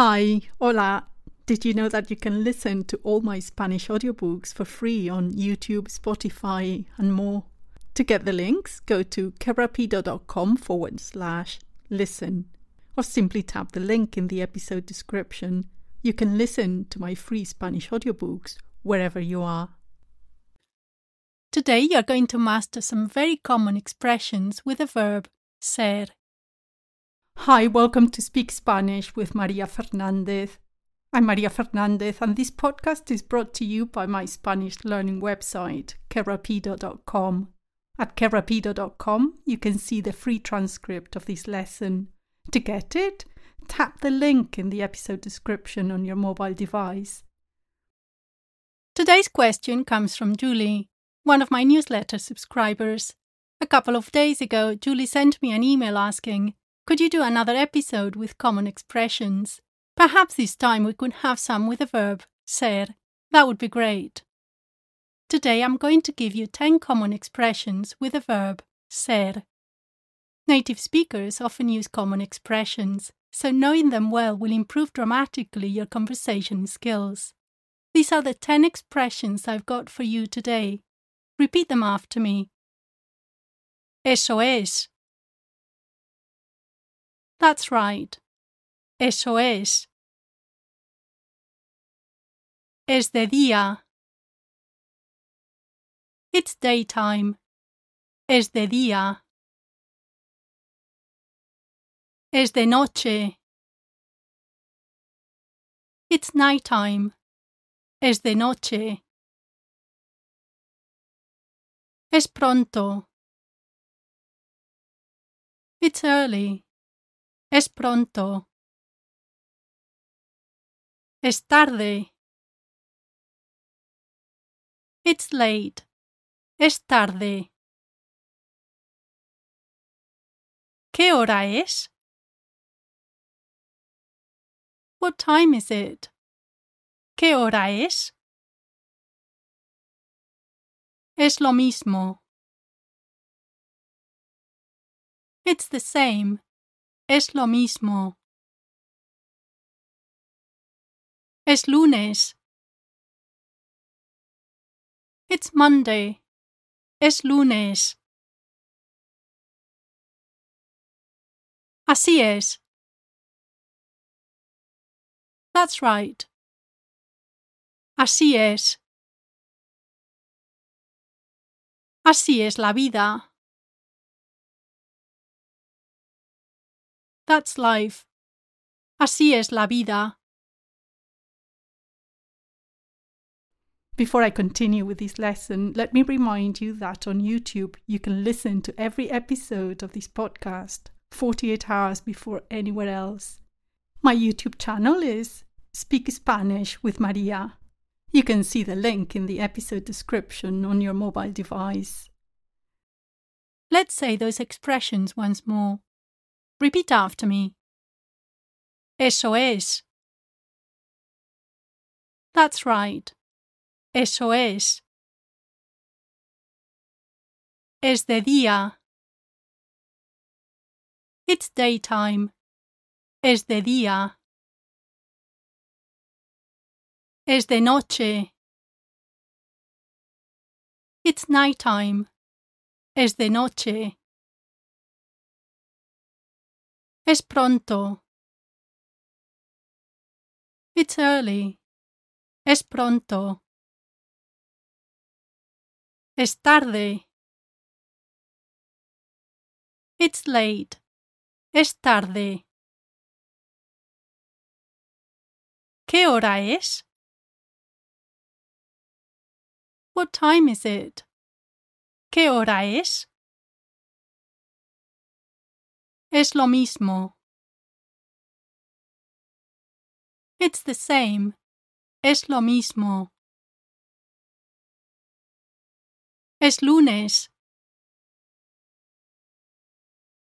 Hi, hola. Did you know that you can listen to all my Spanish audiobooks for free on YouTube, Spotify, and more? To get the links, go to kerapido.com forward slash listen, or simply tap the link in the episode description. You can listen to my free Spanish audiobooks wherever you are. Today you're going to master some very common expressions with the verb ser. Hi, welcome to Speak Spanish with Maria Fernandez. I'm Maria Fernandez, and this podcast is brought to you by my Spanish learning website, kerapido.com. At kerapido.com, you can see the free transcript of this lesson. To get it, tap the link in the episode description on your mobile device. Today's question comes from Julie, one of my newsletter subscribers. A couple of days ago, Julie sent me an email asking, Could you do another episode with common expressions? Perhaps this time we could have some with the verb ser. That would be great. Today I'm going to give you 10 common expressions with the verb ser. Native speakers often use common expressions, so knowing them well will improve dramatically your conversation skills. These are the 10 expressions I've got for you today. Repeat them after me. Eso es. That's right. Eso es. Es de día. It's daytime. Es de día. Es de noche. It's nighttime. Es de noche. Es pronto. It's early. Es pronto. Es tarde. It's late. Es tarde. ¿Qué hora es? What time is it? ¿Qué hora es? Es lo mismo. It's the same. Es lo mismo. Es lunes. It's Monday. Es lunes. Así es. That's right. Así es. Así es la vida. That's life. Así es la vida. Before I continue with this lesson, let me remind you that on YouTube you can listen to every episode of this podcast 48 hours before anywhere else. My YouTube channel is Speak Spanish with Maria. You can see the link in the episode description on your mobile device. Let's say those expressions once more. Repeat after me. Eso es. That's right. Eso es. Es de día. It's daytime. Es de día. Es de noche. It's nighttime. Es de noche. Es pronto. It's early. Es pronto. Es tarde. It's late. Es tarde. ¿Qué hora es? What time is it? ¿Qué hora es? Es lo mismo. It's the same. Es lo mismo. Es lunes.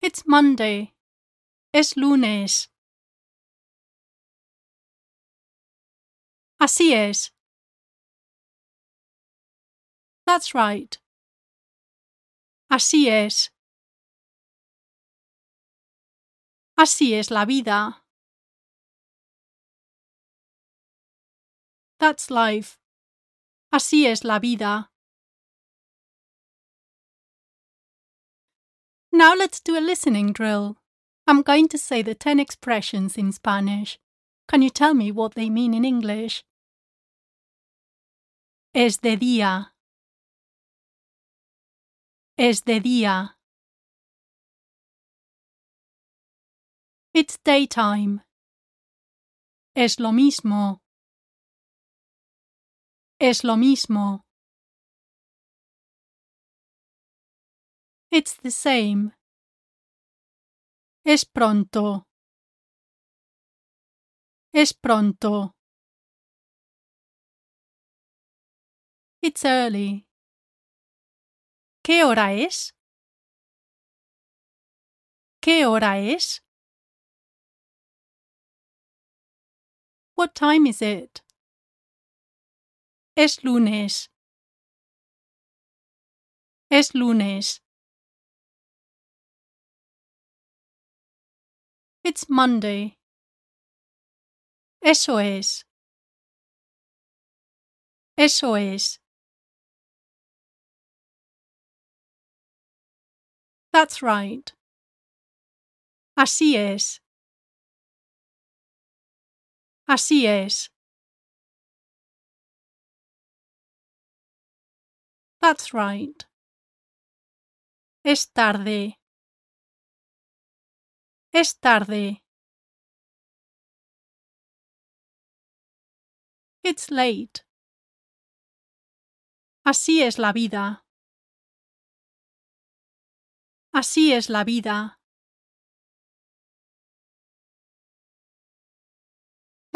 It's Monday. Es lunes. Así es. That's right. Así es. Así es la vida. That's life. Así es la vida. Now let's do a listening drill. I'm going to say the 10 expressions in Spanish. Can you tell me what they mean in English? Es de día. Es de día. It's daytime. Es lo mismo. Es lo mismo. It's the same. Es pronto. Es pronto. It's early. ¿Qué hora es? ¿Qué hora es? What time is it? Es lunes. Es lunes. It's Monday. Eso es. Eso es. That's right. Así es. Así es. That's right. Es tarde. Es tarde. It's late. Así es la vida. Así es la vida.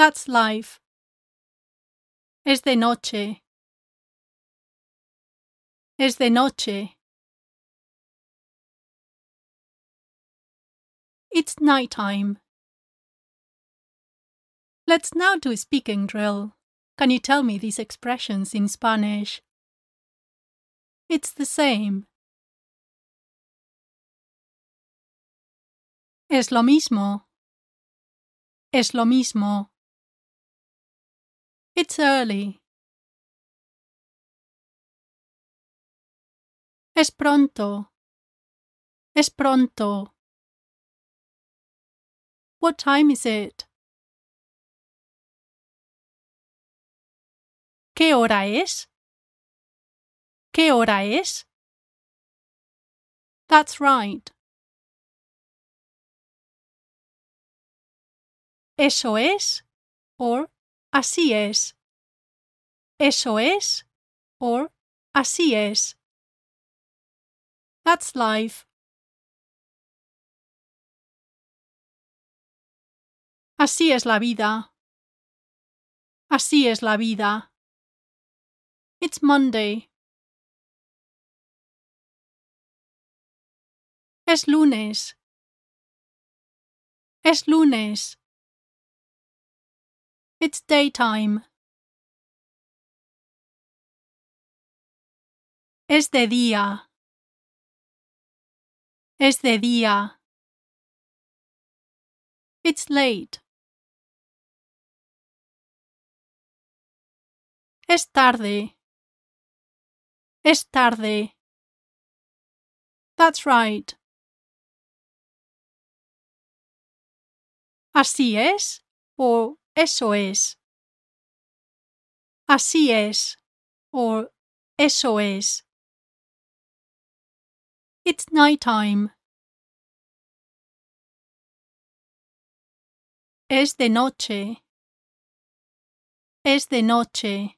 That's life. Es de noche. Es de noche. It's night time. Let's now do a speaking drill. Can you tell me these expressions in Spanish? It's the same. Es lo mismo. Es lo mismo. It's early. Es pronto. Es pronto. What time is it? ¿Qué hora es? ¿Qué hora es? That's right. Eso es or así es. Eso es or así es. That's life. Así es la vida. Así es la vida. It's Monday. Es lunes. Es lunes. It's daytime. Es de día. Es de día. It's late. Es tarde. Es tarde. That's right. Así es o eso es. Así es o eso es. It's night time. Es de noche. Es de noche.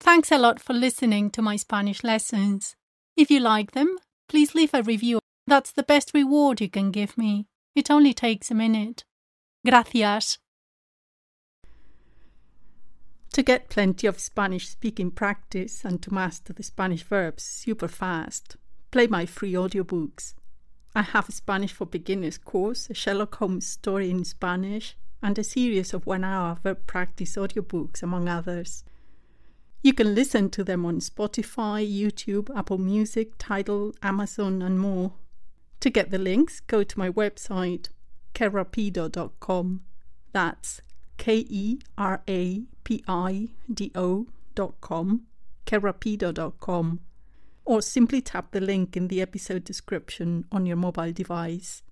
Thanks a lot for listening to my Spanish lessons. If you like them, please leave a review. That's the best reward you can give me. It only takes a minute. Gracias. To get plenty of Spanish speaking practice and to master the Spanish verbs super fast, play my free audiobooks. I have a Spanish for Beginners course, a Sherlock Holmes story in Spanish, and a series of one hour verb practice audiobooks, among others. You can listen to them on Spotify, YouTube, Apple Music, Tidal, Amazon, and more. To get the links, go to my website, kerapido.com. That's K E R A P I D O.com, com, kerapido.com, or simply tap the link in the episode description on your mobile device.